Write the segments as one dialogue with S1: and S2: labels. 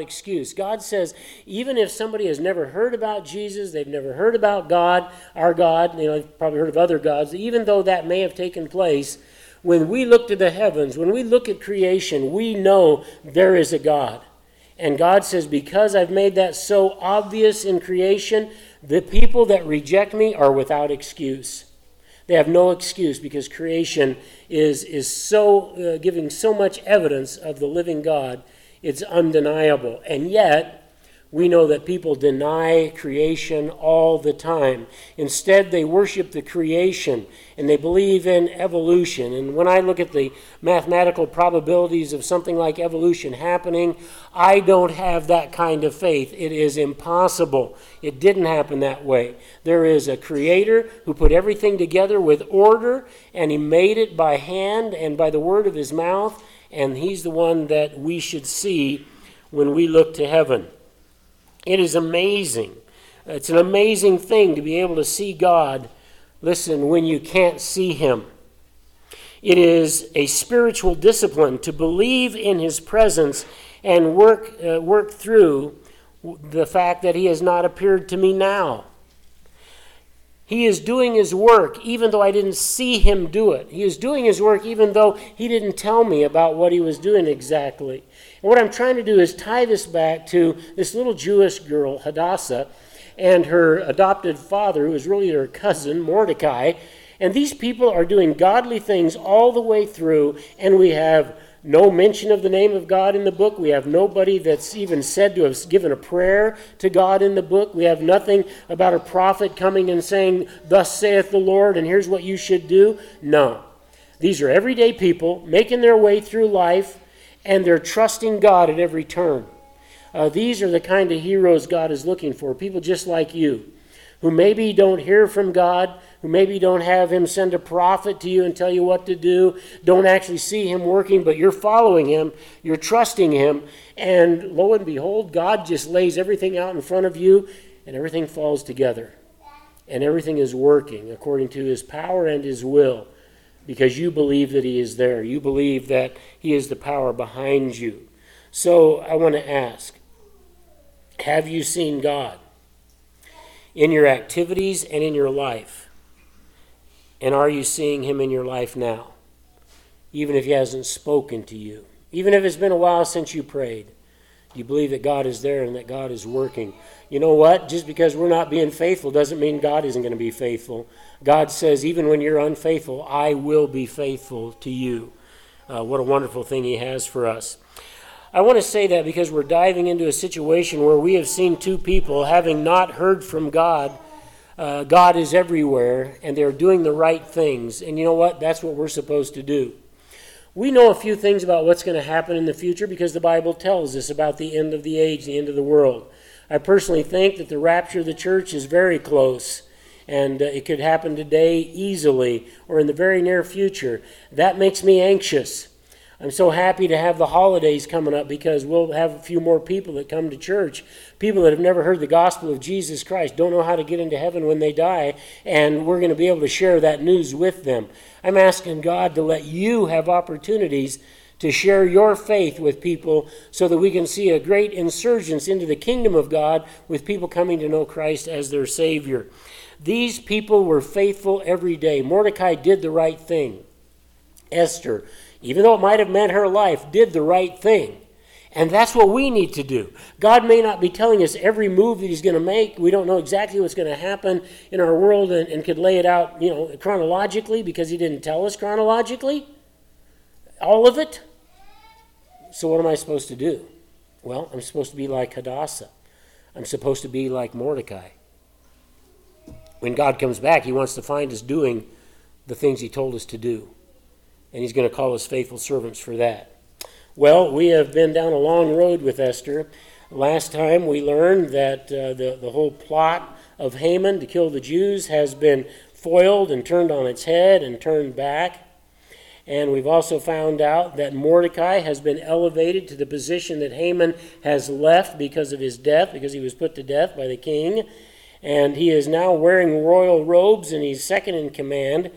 S1: excuse. God says, even if somebody has never heard about Jesus, they've never heard about God, our God, you know, they've probably heard of other gods, even though that may have taken place, when we look to the heavens, when we look at creation, we know there is a God. And God says, because I've made that so obvious in creation, the people that reject me are without excuse. They have no excuse because creation is, is so uh, giving so much evidence of the living God it's undeniable. And yet, we know that people deny creation all the time. Instead, they worship the creation and they believe in evolution. And when I look at the mathematical probabilities of something like evolution happening, I don't have that kind of faith. It is impossible. It didn't happen that way. There is a creator who put everything together with order, and he made it by hand and by the word of his mouth and He's the one that we should see when we look to heaven. It is amazing. It's an amazing thing to be able to see God, listen, when you can't see Him. It is a spiritual discipline to believe in His presence and work, uh, work through the fact that He has not appeared to me now. He is doing his work even though I didn't see him do it. He is doing his work even though he didn't tell me about what he was doing exactly. And what I'm trying to do is tie this back to this little Jewish girl, Hadassah, and her adopted father, who is really her cousin, Mordecai. And these people are doing godly things all the way through, and we have no mention of the name of God in the book. We have nobody that's even said to have given a prayer to God in the book. We have nothing about a prophet coming and saying, Thus saith the Lord, and here's what you should do. No. These are everyday people making their way through life, and they're trusting God at every turn. Uh, these are the kind of heroes God is looking for, people just like you who maybe don't hear from God, who maybe don't have Him send a prophet to you and tell you what to do, don't actually see Him working, but you're following Him, you're trusting Him, and lo and behold, God just lays everything out in front of you, and everything falls together. And everything is working according to His power and His will because you believe that He is there. You believe that He is the power behind you. So I want to ask Have you seen God? In your activities and in your life? And are you seeing Him in your life now? Even if He hasn't spoken to you, even if it's been a while since you prayed, Do you believe that God is there and that God is working. You know what? Just because we're not being faithful doesn't mean God isn't going to be faithful. God says, even when you're unfaithful, I will be faithful to you. Uh, what a wonderful thing He has for us. I want to say that because we're diving into a situation where we have seen two people having not heard from God. Uh, God is everywhere, and they're doing the right things. And you know what? That's what we're supposed to do. We know a few things about what's going to happen in the future because the Bible tells us about the end of the age, the end of the world. I personally think that the rapture of the church is very close and uh, it could happen today easily or in the very near future. That makes me anxious. I'm so happy to have the holidays coming up because we'll have a few more people that come to church. People that have never heard the gospel of Jesus Christ, don't know how to get into heaven when they die, and we're going to be able to share that news with them. I'm asking God to let you have opportunities to share your faith with people so that we can see a great insurgence into the kingdom of God with people coming to know Christ as their Savior. These people were faithful every day. Mordecai did the right thing. Esther even though it might have meant her life, did the right thing. And that's what we need to do. God may not be telling us every move that He's going to make. We don't know exactly what's going to happen in our world and, and could lay it out, you know, chronologically because He didn't tell us chronologically. All of it. So what am I supposed to do? Well, I'm supposed to be like Hadassah. I'm supposed to be like Mordecai. When God comes back, He wants to find us doing the things He told us to do and he's going to call us faithful servants for that. Well, we have been down a long road with Esther. Last time we learned that uh, the, the whole plot of Haman to kill the Jews has been foiled and turned on its head and turned back. And we've also found out that Mordecai has been elevated to the position that Haman has left because of his death, because he was put to death by the king. And he is now wearing royal robes and he's second in command.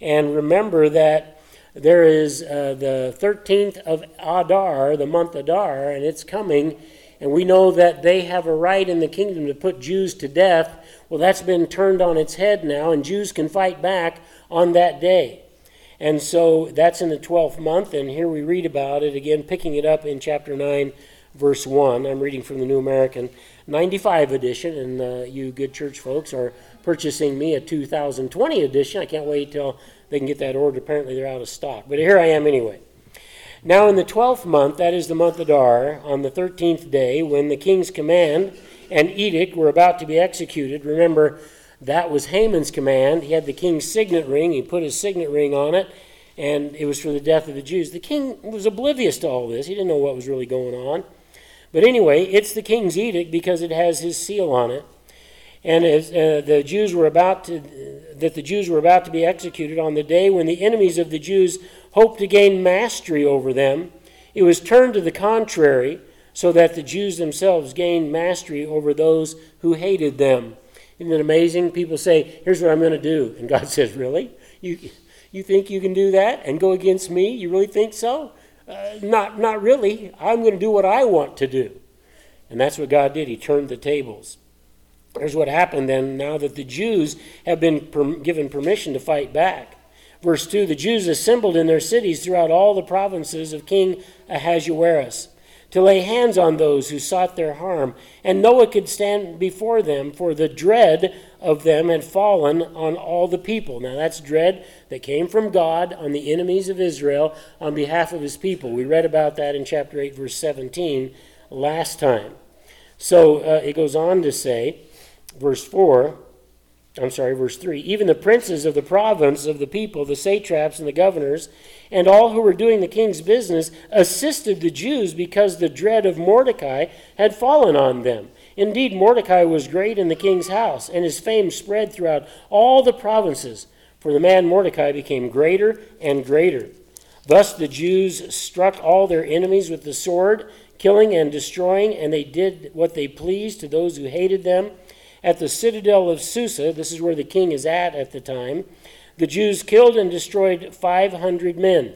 S1: And remember that there is uh, the 13th of Adar, the month Adar, and it's coming. and we know that they have a right in the kingdom to put Jews to death. Well, that's been turned on its head now, and Jews can fight back on that day. And so that's in the 12th month, and here we read about it again, picking it up in chapter 9, verse 1. I'm reading from the New American 95 edition, and uh, you good church folks are purchasing me a 2020 edition. I can't wait till they can get that ordered. Apparently, they're out of stock. But here I am anyway. Now, in the 12th month, that is the month of Adar, on the 13th day, when the king's command and edict were about to be executed, remember, that was Haman's command. He had the king's signet ring. He put his signet ring on it, and it was for the death of the Jews. The king was oblivious to all this. He didn't know what was really going on. But anyway, it's the king's edict because it has his seal on it. And as uh, the Jews were about to, that the Jews were about to be executed on the day when the enemies of the Jews hoped to gain mastery over them, it was turned to the contrary, so that the Jews themselves gained mastery over those who hated them. Isn't it amazing? People say, Here's what I'm going to do. And God says, Really? You, you think you can do that and go against me? You really think so? Uh, not, not really. I'm going to do what I want to do. And that's what God did. He turned the tables. Here's what happened then now that the Jews have been per- given permission to fight back. Verse 2 The Jews assembled in their cities throughout all the provinces of King Ahasuerus to lay hands on those who sought their harm. And no one could stand before them, for the dread of them had fallen on all the people. Now, that's dread that came from God on the enemies of Israel on behalf of his people. We read about that in chapter 8, verse 17 last time. So uh, it goes on to say, verse 4 I'm sorry, verse 3 even the princes of the province of the people, the satraps and the governors, and all who were doing the king's business assisted the Jews because the dread of Mordecai had fallen on them. Indeed, Mordecai was great in the king's house, and his fame spread throughout all the provinces, for the man Mordecai became greater and greater. Thus the Jews struck all their enemies with the sword, killing and destroying, and they did what they pleased to those who hated them. At the citadel of Susa, this is where the king is at at the time, the Jews killed and destroyed 500 men.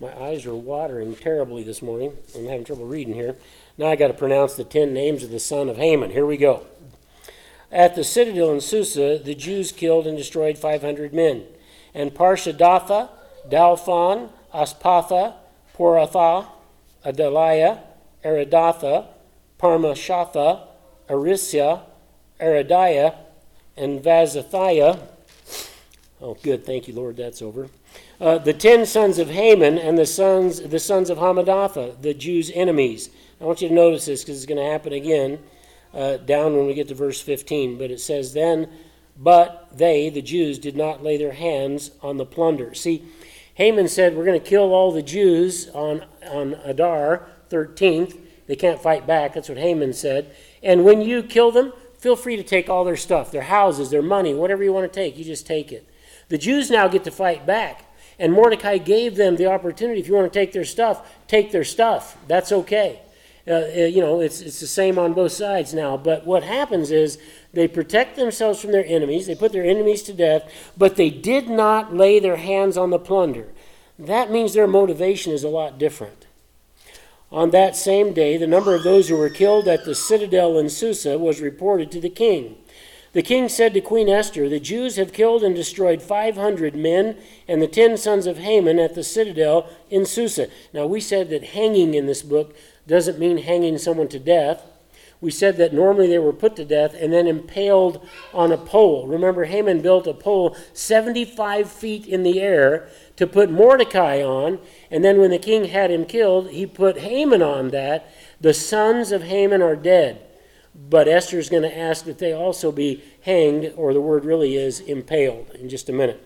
S1: My eyes are watering terribly this morning. I'm having trouble reading here. Now I got to pronounce the 10 names of the son of Haman. Here we go. At the citadel in Susa, the Jews killed and destroyed 500 men. And Parshadatha, Dalphon, Aspatha, Poratha, Adaliah, Aridatha, Parmashatha, Arisia, Aradiah, and Vazathiah. Oh, good. Thank you, Lord. That's over. Uh, the ten sons of Haman and the sons, the sons of Hamadatha, the Jews' enemies. I want you to notice this because it's going to happen again uh, down when we get to verse 15. But it says, Then, but they, the Jews, did not lay their hands on the plunder. See, Haman said, We're going to kill all the Jews on, on Adar 13th. They can't fight back. That's what Haman said. And when you kill them, feel free to take all their stuff, their houses, their money, whatever you want to take, you just take it. The Jews now get to fight back. And Mordecai gave them the opportunity if you want to take their stuff, take their stuff. That's okay. Uh, uh, you know, it's, it's the same on both sides now. But what happens is they protect themselves from their enemies, they put their enemies to death, but they did not lay their hands on the plunder. That means their motivation is a lot different. On that same day, the number of those who were killed at the citadel in Susa was reported to the king. The king said to Queen Esther, The Jews have killed and destroyed 500 men and the ten sons of Haman at the citadel in Susa. Now, we said that hanging in this book doesn't mean hanging someone to death. We said that normally they were put to death and then impaled on a pole. Remember, Haman built a pole 75 feet in the air to put Mordecai on, and then when the king had him killed, he put Haman on that. The sons of Haman are dead. But Esther is going to ask that they also be hanged, or the word really is impaled, in just a minute.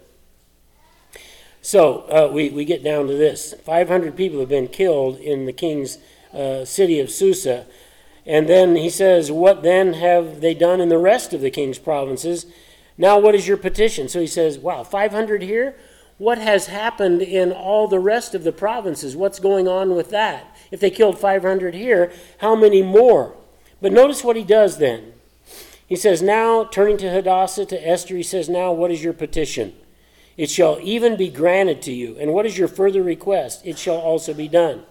S1: So uh, we, we get down to this 500 people have been killed in the king's uh, city of Susa. And then he says, What then have they done in the rest of the king's provinces? Now, what is your petition? So he says, Wow, 500 here? What has happened in all the rest of the provinces. What's going on with that? If they killed 500 here, how many more? But notice what he does then. He says, Now, turning to Hadassah, to Esther, he says, Now, what is your petition? It shall even be granted to you. And what is your further request? It shall also be done.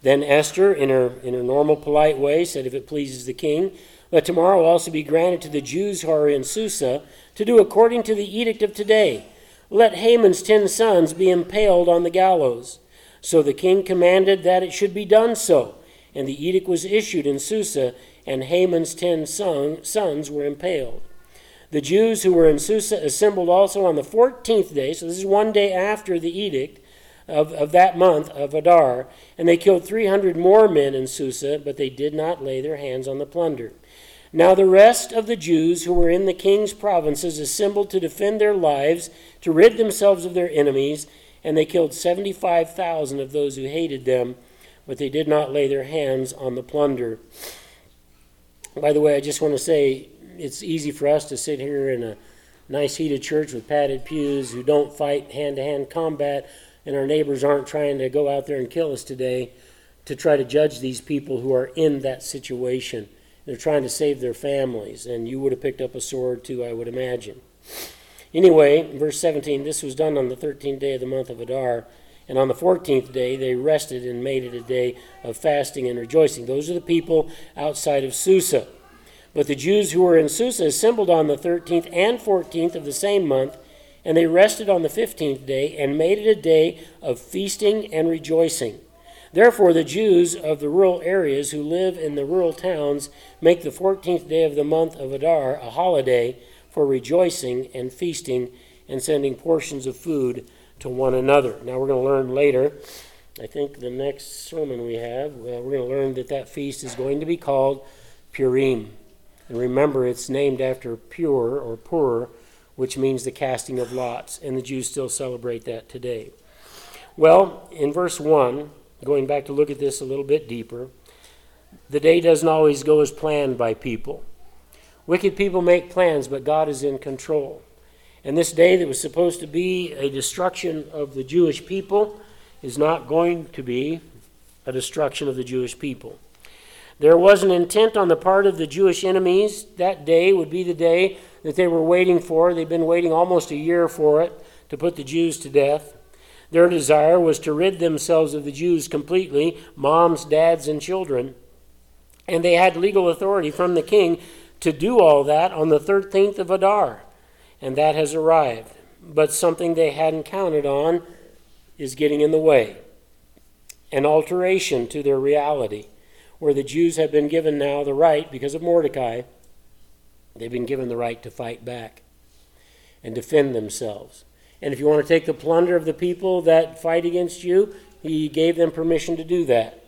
S1: Then Esther, in her, in her normal polite way, said, If it pleases the king, let tomorrow also be granted to the Jews who are in Susa to do according to the edict of today. Let Haman's ten sons be impaled on the gallows. So the king commanded that it should be done so. And the edict was issued in Susa, and Haman's ten son, sons were impaled. The Jews who were in Susa assembled also on the fourteenth day, so this is one day after the edict of, of that month of Adar, and they killed three hundred more men in Susa, but they did not lay their hands on the plunder. Now the rest of the Jews who were in the king's provinces assembled to defend their lives, to rid themselves of their enemies, and they killed seventy five thousand of those who hated them, but they did not lay their hands on the plunder. By the way, I just want to say it's easy for us to sit here in a nice heated church with padded pews who don't fight hand to hand combat, and our neighbors aren't trying to go out there and kill us today to try to judge these people who are in that situation. They're trying to save their families, and you would have picked up a sword too, I would imagine. Anyway, verse 17 this was done on the 13th day of the month of Adar. And on the 14th day, they rested and made it a day of fasting and rejoicing. Those are the people outside of Susa. But the Jews who were in Susa assembled on the 13th and 14th of the same month, and they rested on the 15th day and made it a day of feasting and rejoicing. Therefore, the Jews of the rural areas who live in the rural towns make the 14th day of the month of Adar a holiday for rejoicing and feasting and sending portions of food to one another. Now, we're going to learn later. I think the next sermon we have, we're going to learn that that feast is going to be called Purim. And remember, it's named after Pur or Pur, which means the casting of lots, and the Jews still celebrate that today. Well, in verse 1, going back to look at this a little bit deeper, the day doesn't always go as planned by people. Wicked people make plans, but God is in control. And this day that was supposed to be a destruction of the Jewish people is not going to be a destruction of the Jewish people. There was an intent on the part of the Jewish enemies. That day would be the day that they were waiting for. They've been waiting almost a year for it to put the Jews to death. Their desire was to rid themselves of the Jews completely moms, dads, and children. And they had legal authority from the king to do all that on the 13th of Adar. And that has arrived. But something they hadn't counted on is getting in the way an alteration to their reality where the Jews have been given now the right, because of Mordecai, they've been given the right to fight back and defend themselves. And if you want to take the plunder of the people that fight against you, he gave them permission to do that.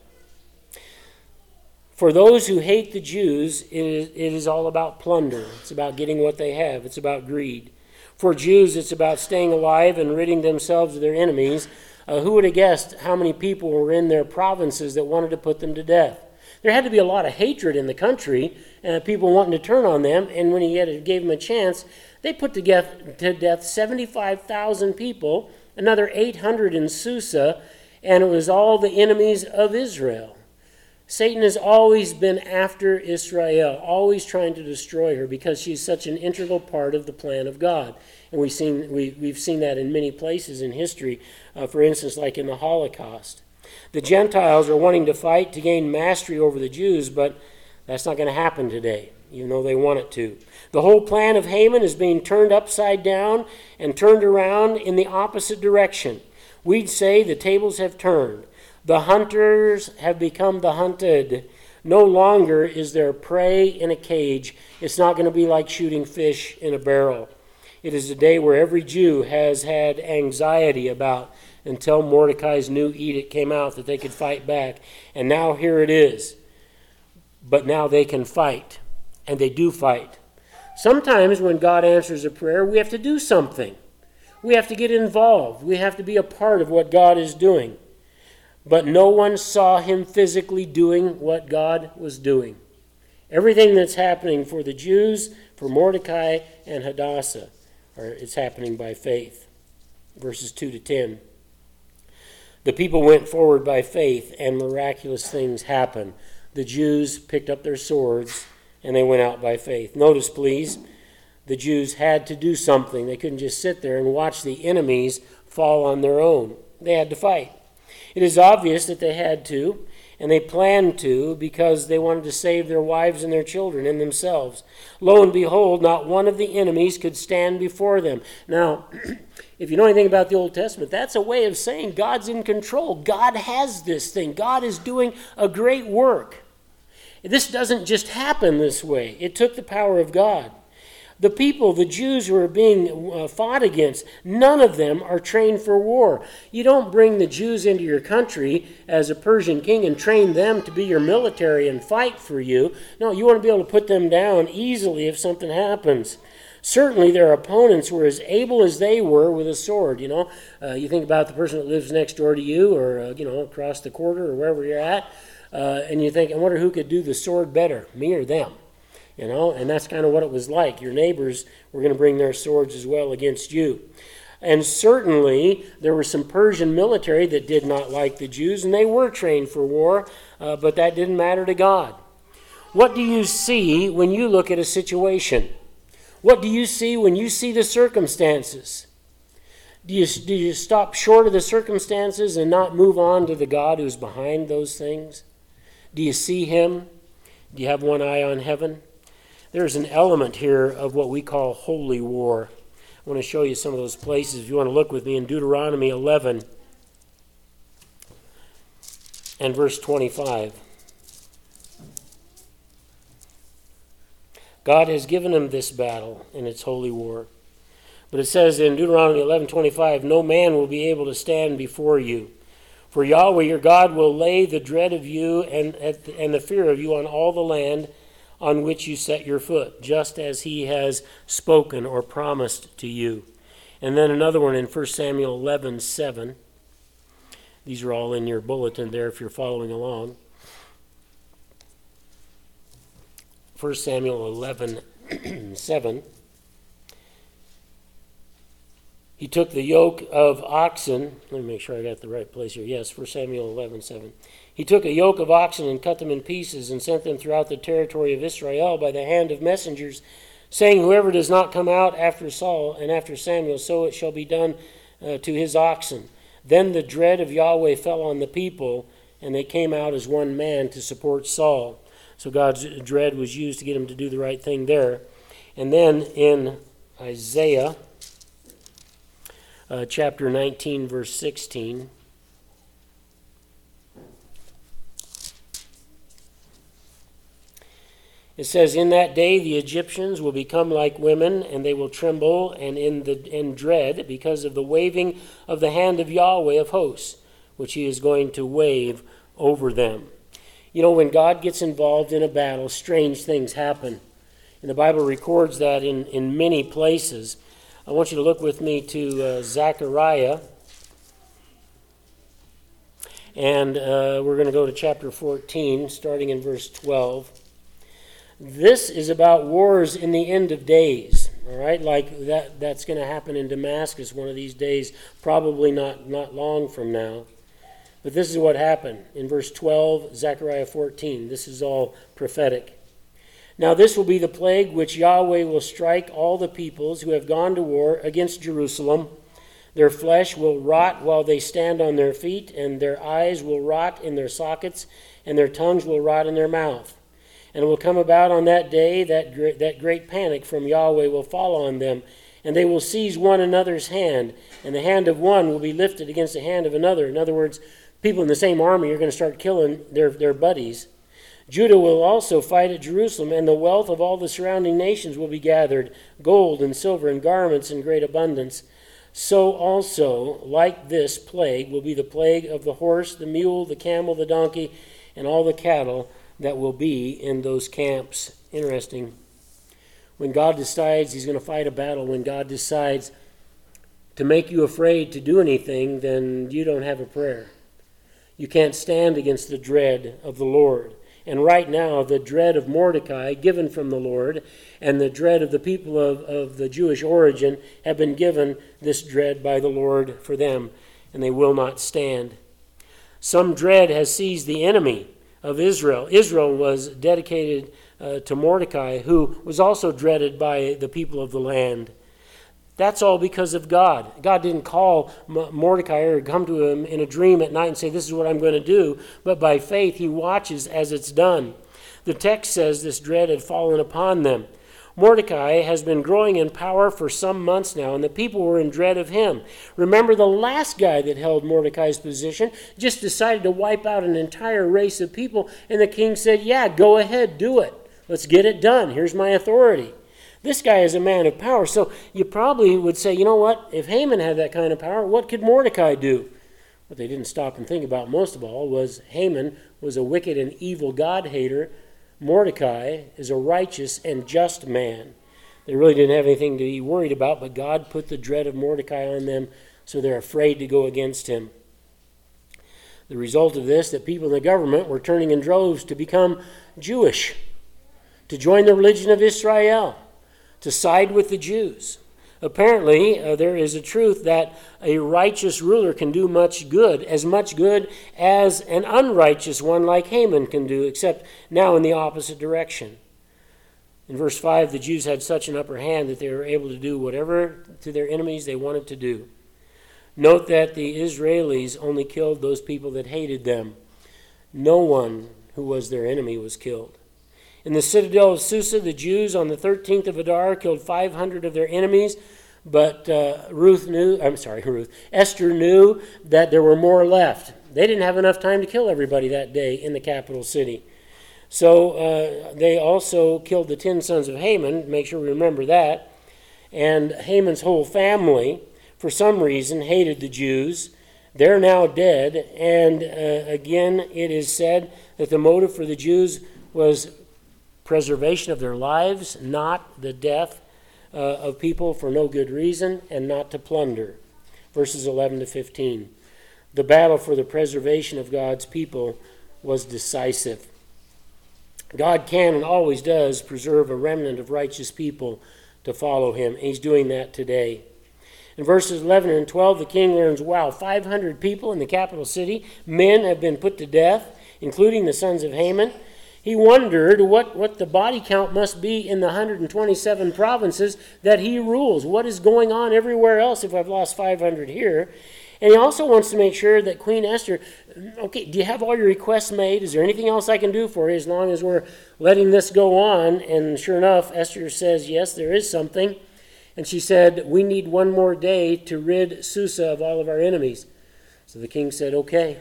S1: For those who hate the Jews, it is, it is all about plunder. It's about getting what they have, it's about greed. For Jews, it's about staying alive and ridding themselves of their enemies. Uh, who would have guessed how many people were in their provinces that wanted to put them to death? there had to be a lot of hatred in the country, uh, people wanting to turn on them. And when he had, gave them a chance, they put to death, to death 75,000 people, another 800 in Susa, and it was all the enemies of Israel. Satan has always been after Israel, always trying to destroy her because she's such an integral part of the plan of God. And we've seen, we, we've seen that in many places in history, uh, for instance, like in the Holocaust. The Gentiles are wanting to fight to gain mastery over the Jews, but that's not going to happen today, even though they want it to. The whole plan of Haman is being turned upside down and turned around in the opposite direction. We'd say the tables have turned. The hunters have become the hunted. No longer is there prey in a cage. It's not going to be like shooting fish in a barrel. It is a day where every Jew has had anxiety about until Mordecai's new edict came out that they could fight back. And now here it is. But now they can fight, and they do fight. Sometimes when God answers a prayer, we have to do something. We have to get involved. We have to be a part of what God is doing. But no one saw him physically doing what God was doing. Everything that's happening for the Jews, for Mordecai and Hadassah, it's happening by faith. Verses 2 to 10. The people went forward by faith, and miraculous things happened. The Jews picked up their swords and they went out by faith. Notice, please, the Jews had to do something. They couldn't just sit there and watch the enemies fall on their own. They had to fight. It is obvious that they had to, and they planned to because they wanted to save their wives and their children and themselves. Lo and behold, not one of the enemies could stand before them. Now, if you know anything about the Old Testament, that's a way of saying God's in control. God has this thing, God is doing a great work. This doesn't just happen this way, it took the power of God. The people, the Jews who are being uh, fought against, none of them are trained for war. You don't bring the Jews into your country as a Persian king and train them to be your military and fight for you. No, you want to be able to put them down easily if something happens. Certainly, their opponents were as able as they were with a sword. You know, uh, you think about the person that lives next door to you, or uh, you know, across the quarter, or wherever you're at, uh, and you think, I wonder who could do the sword better, me or them you know, and that's kind of what it was like. Your neighbors were going to bring their swords as well against you. And certainly, there were some Persian military that did not like the Jews, and they were trained for war, uh, but that didn't matter to God. What do you see when you look at a situation? What do you see when you see the circumstances? Do you, do you stop short of the circumstances and not move on to the God who's behind those things? Do you see Him? Do you have one eye on heaven? there's an element here of what we call holy war. I want to show you some of those places. If you want to look with me in Deuteronomy 11 and verse 25. God has given him this battle in its holy war. But it says in Deuteronomy 11:25, "No man will be able to stand before you, for Yahweh your God will lay the dread of you and, and the fear of you on all the land on which you set your foot, just as he has spoken or promised to you. And then another one in 1 Samuel 11:7. These are all in your bulletin there if you're following along. 1 Samuel 11 7. He took the yoke of oxen. Let me make sure I got the right place here. Yes, 1 Samuel 11 7. He took a yoke of oxen and cut them in pieces and sent them throughout the territory of Israel by the hand of messengers, saying, Whoever does not come out after Saul and after Samuel, so it shall be done uh, to his oxen. Then the dread of Yahweh fell on the people, and they came out as one man to support Saul. So God's dread was used to get him to do the right thing there. And then in Isaiah uh, chapter 19, verse 16. It says, In that day the Egyptians will become like women, and they will tremble and in, the, in dread because of the waving of the hand of Yahweh of hosts, which he is going to wave over them. You know, when God gets involved in a battle, strange things happen. And the Bible records that in, in many places. I want you to look with me to uh, Zechariah. And uh, we're going to go to chapter 14, starting in verse 12. This is about wars in the end of days. All right, like that that's going to happen in Damascus one of these days, probably not not long from now. But this is what happened in verse 12, Zechariah 14. This is all prophetic. Now, this will be the plague which Yahweh will strike all the peoples who have gone to war against Jerusalem. Their flesh will rot while they stand on their feet, and their eyes will rot in their sockets, and their tongues will rot in their mouth. And it will come about on that day that great, that great panic from Yahweh will fall on them, and they will seize one another's hand, and the hand of one will be lifted against the hand of another. In other words, people in the same army are going to start killing their, their buddies. Judah will also fight at Jerusalem, and the wealth of all the surrounding nations will be gathered gold and silver and garments in great abundance. So also, like this plague, will be the plague of the horse, the mule, the camel, the donkey, and all the cattle that will be in those camps. Interesting. When God decides He's going to fight a battle, when God decides to make you afraid to do anything, then you don't have a prayer. You can't stand against the dread of the Lord. And right now, the dread of Mordecai, given from the Lord, and the dread of the people of, of the Jewish origin have been given this dread by the Lord for them, and they will not stand. Some dread has seized the enemy of Israel. Israel was dedicated uh, to Mordecai, who was also dreaded by the people of the land. That's all because of God. God didn't call Mordecai or come to him in a dream at night and say, This is what I'm going to do. But by faith, he watches as it's done. The text says this dread had fallen upon them. Mordecai has been growing in power for some months now, and the people were in dread of him. Remember, the last guy that held Mordecai's position just decided to wipe out an entire race of people, and the king said, Yeah, go ahead, do it. Let's get it done. Here's my authority. This guy is a man of power. So you probably would say, you know what? If Haman had that kind of power, what could Mordecai do? What they didn't stop and think about most of all was Haman was a wicked and evil God hater. Mordecai is a righteous and just man. They really didn't have anything to be worried about, but God put the dread of Mordecai on them, so they're afraid to go against him. The result of this, that people in the government were turning in droves to become Jewish, to join the religion of Israel to side with the Jews. Apparently, uh, there is a truth that a righteous ruler can do much good, as much good as an unrighteous one like Haman can do, except now in the opposite direction. In verse 5, the Jews had such an upper hand that they were able to do whatever to their enemies they wanted to do. Note that the Israelis only killed those people that hated them. No one who was their enemy was killed. In the citadel of Susa, the Jews on the 13th of Adar killed 500 of their enemies, but uh, Ruth knew, I'm sorry, Ruth, Esther knew that there were more left. They didn't have enough time to kill everybody that day in the capital city. So uh, they also killed the 10 sons of Haman, make sure we remember that. And Haman's whole family, for some reason, hated the Jews. They're now dead. And uh, again, it is said that the motive for the Jews was preservation of their lives, not the death uh, of people for no good reason, and not to plunder. Verses 11 to 15. The battle for the preservation of God's people was decisive. God can and always does preserve a remnant of righteous people to follow him, he's doing that today. In verses 11 and 12, the king learns wow, 500 people in the capital city, men have been put to death, including the sons of Haman he wondered what, what the body count must be in the 127 provinces that he rules. What is going on everywhere else if I've lost 500 here? And he also wants to make sure that Queen Esther, okay, do you have all your requests made? Is there anything else I can do for you as long as we're letting this go on? And sure enough, Esther says, yes, there is something. And she said, we need one more day to rid Susa of all of our enemies. So the king said, okay,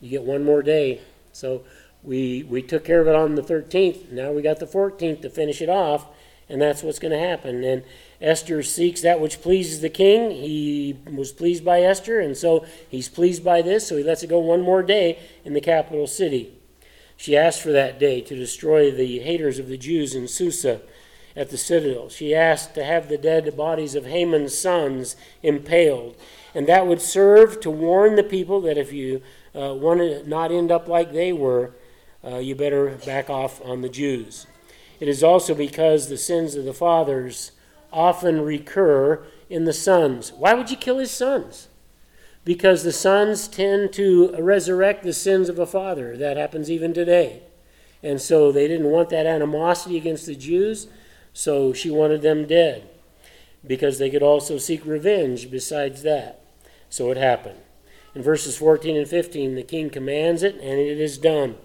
S1: you get one more day. So we we took care of it on the 13th. Now we got the 14th to finish it off, and that's what's going to happen. And Esther seeks that which pleases the king. He was pleased by Esther, and so he's pleased by this, so he lets it go one more day in the capital city. She asked for that day to destroy the haters of the Jews in Susa at the citadel. She asked to have the dead bodies of Haman's sons impaled, and that would serve to warn the people that if you uh, want to not end up like they were, uh, you better back off on the Jews. It is also because the sins of the fathers often recur in the sons. Why would you kill his sons? Because the sons tend to resurrect the sins of a father. That happens even today. And so they didn't want that animosity against the Jews, so she wanted them dead. Because they could also seek revenge besides that. So it happened. In verses 14 and 15, the king commands it, and it is done.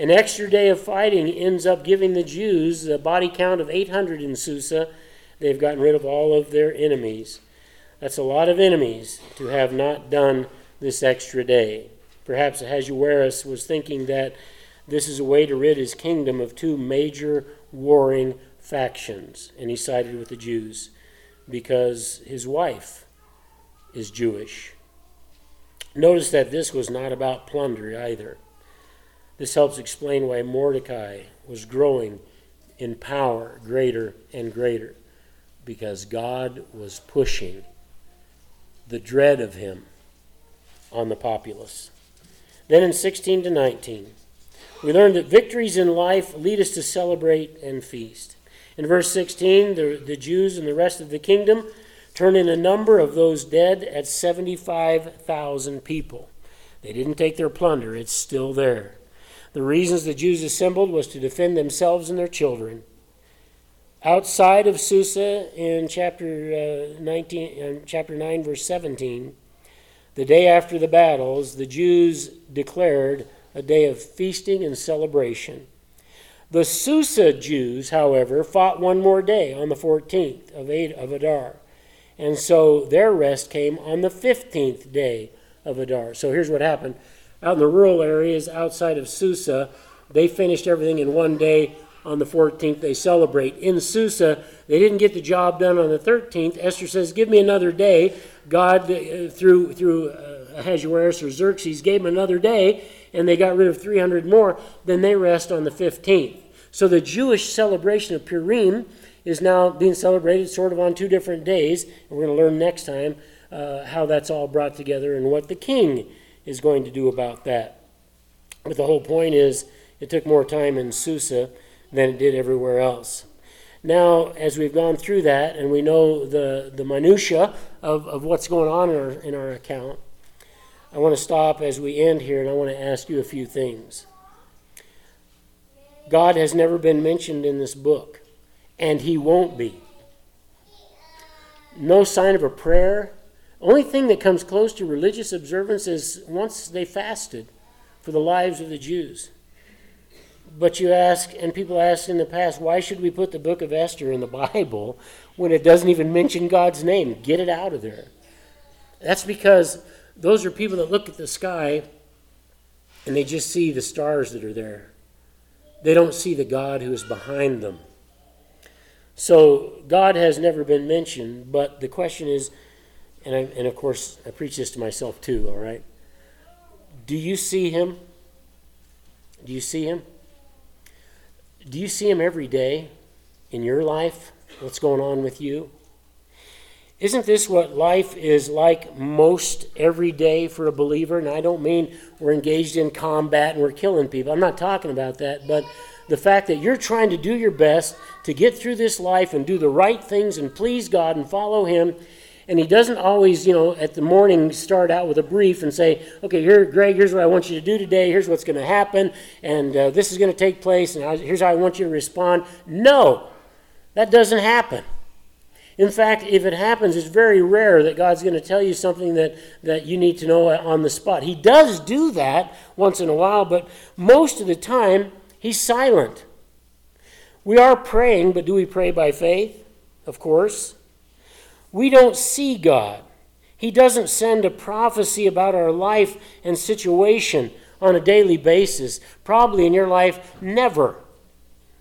S1: An extra day of fighting ends up giving the Jews a body count of 800 in Susa. They've gotten rid of all of their enemies. That's a lot of enemies to have not done this extra day. Perhaps Ahasuerus was thinking that this is a way to rid his kingdom of two major warring factions, and he sided with the Jews because his wife is Jewish. Notice that this was not about plunder either. This helps explain why Mordecai was growing in power greater and greater because God was pushing the dread of him on the populace. Then in 16 to 19, we learn that victories in life lead us to celebrate and feast. In verse 16, the, the Jews and the rest of the kingdom turn in a number of those dead at 75,000 people. They didn't take their plunder, it's still there. The reasons the Jews assembled was to defend themselves and their children. outside of Susa in chapter uh, 19, uh, chapter 9, verse 17, the day after the battles, the Jews declared a day of feasting and celebration. The Susa Jews, however, fought one more day on the 14th of, of Adar. And so their rest came on the 15th day of Adar. So here's what happened. Out in the rural areas outside of Susa, they finished everything in one day. On the 14th, they celebrate. In Susa, they didn't get the job done on the 13th. Esther says, Give me another day. God, uh, through, through uh, Ahasuerus or Xerxes, gave them another day, and they got rid of 300 more. Then they rest on the 15th. So the Jewish celebration of Purim is now being celebrated sort of on two different days. We're going to learn next time uh, how that's all brought together and what the king is going to do about that. But the whole point is it took more time in Susa than it did everywhere else. Now, as we've gone through that and we know the, the minutia of, of what's going on in our, in our account, I want to stop as we end here and I want to ask you a few things. God has never been mentioned in this book, and He won't be. No sign of a prayer. Only thing that comes close to religious observance is once they fasted for the lives of the Jews. But you ask, and people ask in the past, why should we put the book of Esther in the Bible when it doesn't even mention God's name? Get it out of there. That's because those are people that look at the sky and they just see the stars that are there. They don't see the God who is behind them. So God has never been mentioned, but the question is, and, I, and of course, I preach this to myself too, all right? Do you see him? Do you see him? Do you see him every day in your life? What's going on with you? Isn't this what life is like most every day for a believer? And I don't mean we're engaged in combat and we're killing people. I'm not talking about that. But the fact that you're trying to do your best to get through this life and do the right things and please God and follow Him and he doesn't always, you know, at the morning start out with a brief and say, okay, here, Greg, here's what I want you to do today. Here's what's going to happen. And uh, this is going to take place. And here's how I want you to respond. No, that doesn't happen. In fact, if it happens, it's very rare that God's going to tell you something that, that you need to know on the spot. He does do that once in a while, but most of the time, He's silent. We are praying, but do we pray by faith? Of course. We don't see God. He doesn't send a prophecy about our life and situation on a daily basis. Probably in your life, never.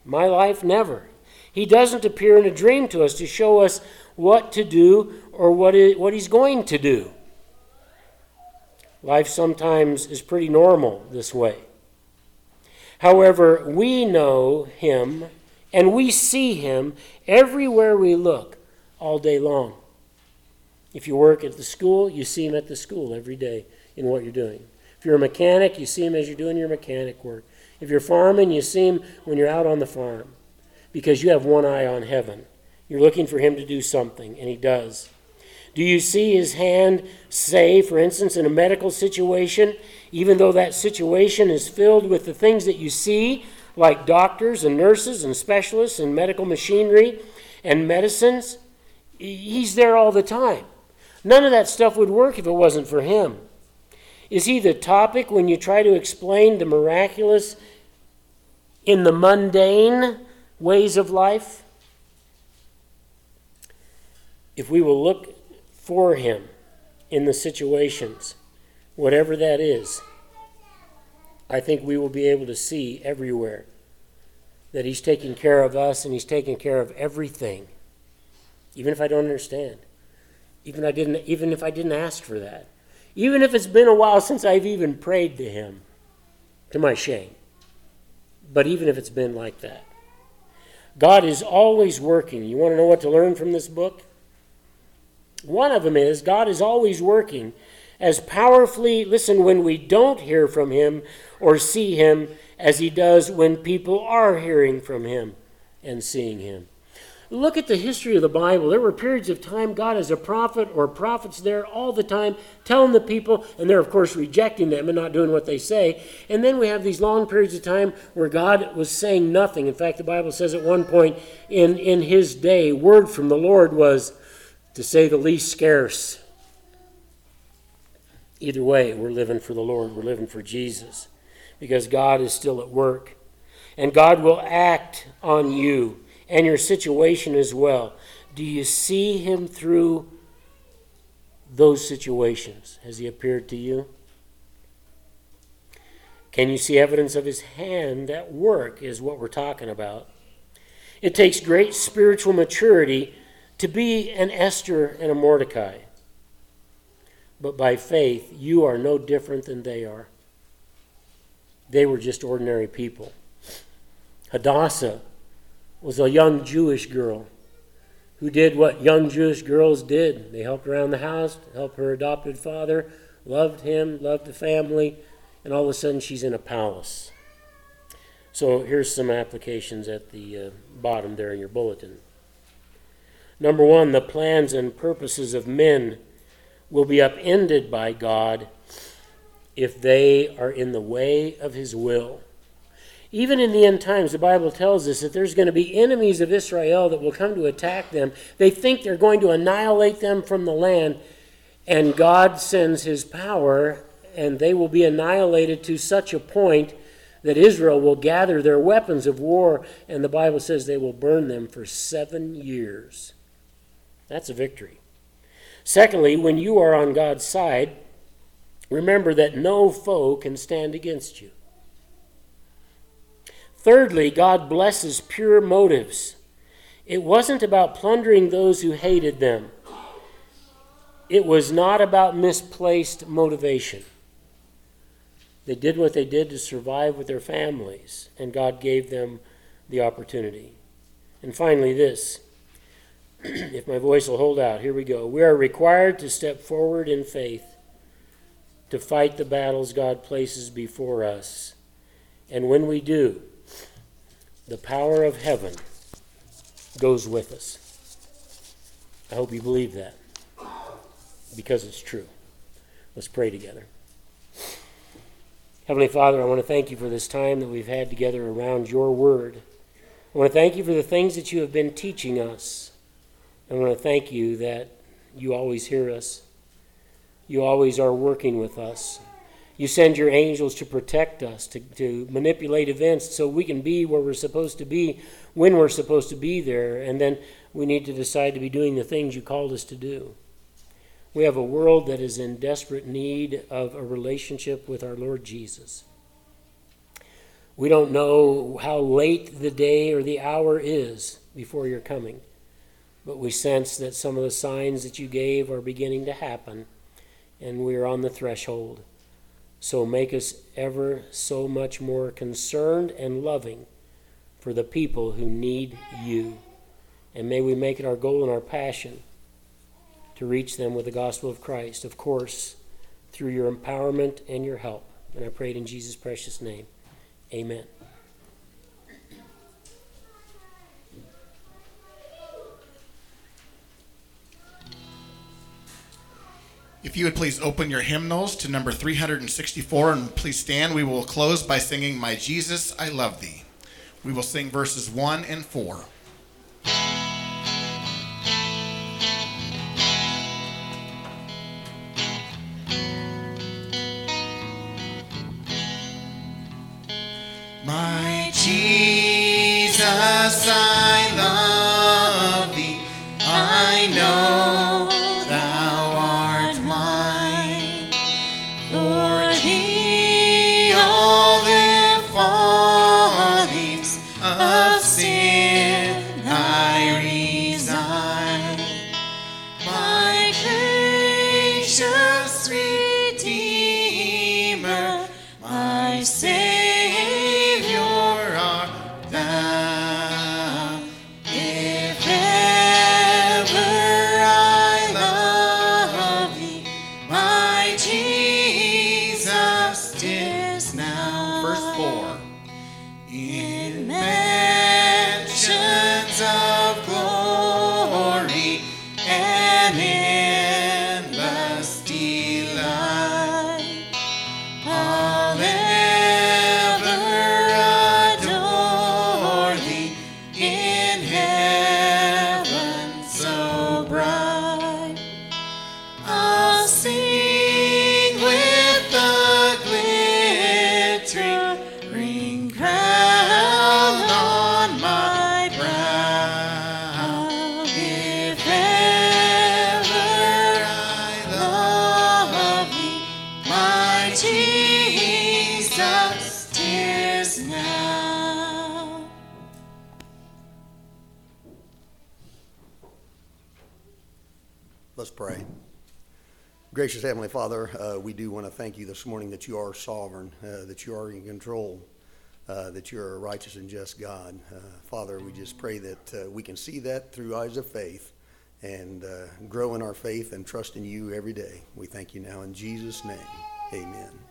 S1: My life, never. He doesn't appear in a dream to us to show us what to do or what, what he's going to do. Life sometimes is pretty normal this way. However, we know him and we see him everywhere we look all day long. If you work at the school, you see him at the school every day in what you're doing. If you're a mechanic, you see him as you're doing your mechanic work. If you're farming, you see him when you're out on the farm because you have one eye on heaven. You're looking for him to do something, and he does. Do you see his hand say, for instance, in a medical situation, even though that situation is filled with the things that you see, like doctors and nurses and specialists and medical machinery and medicines, he's there all the time. None of that stuff would work if it wasn't for him. Is he the topic when you try to explain the miraculous in the mundane ways of life? If we will look for him in the situations, whatever that is, I think we will be able to see everywhere that he's taking care of us and he's taking care of everything, even if I don't understand. Even I didn't even if I didn't ask for that. Even if it's been a while since I've even prayed to him to my shame. But even if it's been like that. God is always working. You want to know what to learn from this book? One of them is God is always working as powerfully, listen, when we don't hear from him or see him as he does when people are hearing from him and seeing him. Look at the history of the Bible. There were periods of time God as a prophet or prophets there all the time telling the people, and they're, of course, rejecting them and not doing what they say. And then we have these long periods of time where God was saying nothing. In fact, the Bible says at one point in, in his day, word from the Lord was, to say the least, scarce. Either way, we're living for the Lord, we're living for Jesus because God is still at work. And God will act on you and your situation as well. Do you see him through those situations? Has he appeared to you? Can you see evidence of his hand at work, is what we're talking about. It takes great spiritual maturity to be an Esther and a Mordecai. But by faith, you are no different than they are. They were just ordinary people. Hadassah was a young Jewish girl who did what young Jewish girls did. They helped around the house, helped her adopted father, loved him, loved the family, and all of a sudden she's in a palace. So here's some applications at the uh, bottom there in your bulletin. Number one, the plans and purposes of men will be upended by God if they are in the way of his will. Even in the end times, the Bible tells us that there's going to be enemies of Israel that will come to attack them. They think they're going to annihilate them from the land, and God sends his power, and they will be annihilated to such a point that Israel will gather their weapons of war, and the Bible says they will burn them for seven years. That's a victory. Secondly, when you are on God's side, remember that no foe can stand against you. Thirdly, God blesses pure motives. It wasn't about plundering those who hated them, it was not about misplaced motivation. They did what they did to survive with their families, and God gave them the opportunity. And finally, this if my voice will hold out, here we go. We are required to step forward in faith to fight the battles God places before us. And when we do, the power of heaven goes with us. I hope you believe that because it's true. Let's pray together. Heavenly Father, I want to thank you for this time that we've had together around your word. I want to thank you for the things that you have been teaching us. I want to thank you that you always hear us. You always are working with us. You send your angels to protect us, to, to manipulate events so we can be where we're supposed to be when we're supposed to be there, and then we need to decide to be doing the things you called us to do. We have a world that is in desperate need of a relationship with our Lord Jesus. We don't know how late the day or the hour is before you're coming, but we sense that some of the signs that you gave are beginning to happen, and we're on the threshold. So make us ever so much more concerned and loving for the people who need you. And may we make it our goal and our passion to reach them with the gospel of Christ, of course, through your empowerment and your help. And I pray it in Jesus' precious name. Amen.
S2: If you would please open your hymnals to number 364 and please stand, we will close by singing My Jesus, I Love Thee. We will sing verses 1 and 4. My Jesus, I love thee. I know Gracious
S3: Heavenly Father, uh, we do want to thank you this morning that you are sovereign, uh, that you are in control, uh, that you're a righteous and just God. Uh, Father, we just pray that uh, we can see that through eyes of faith and uh, grow in our faith and trust in you every day. We thank you now in Jesus' name. Amen.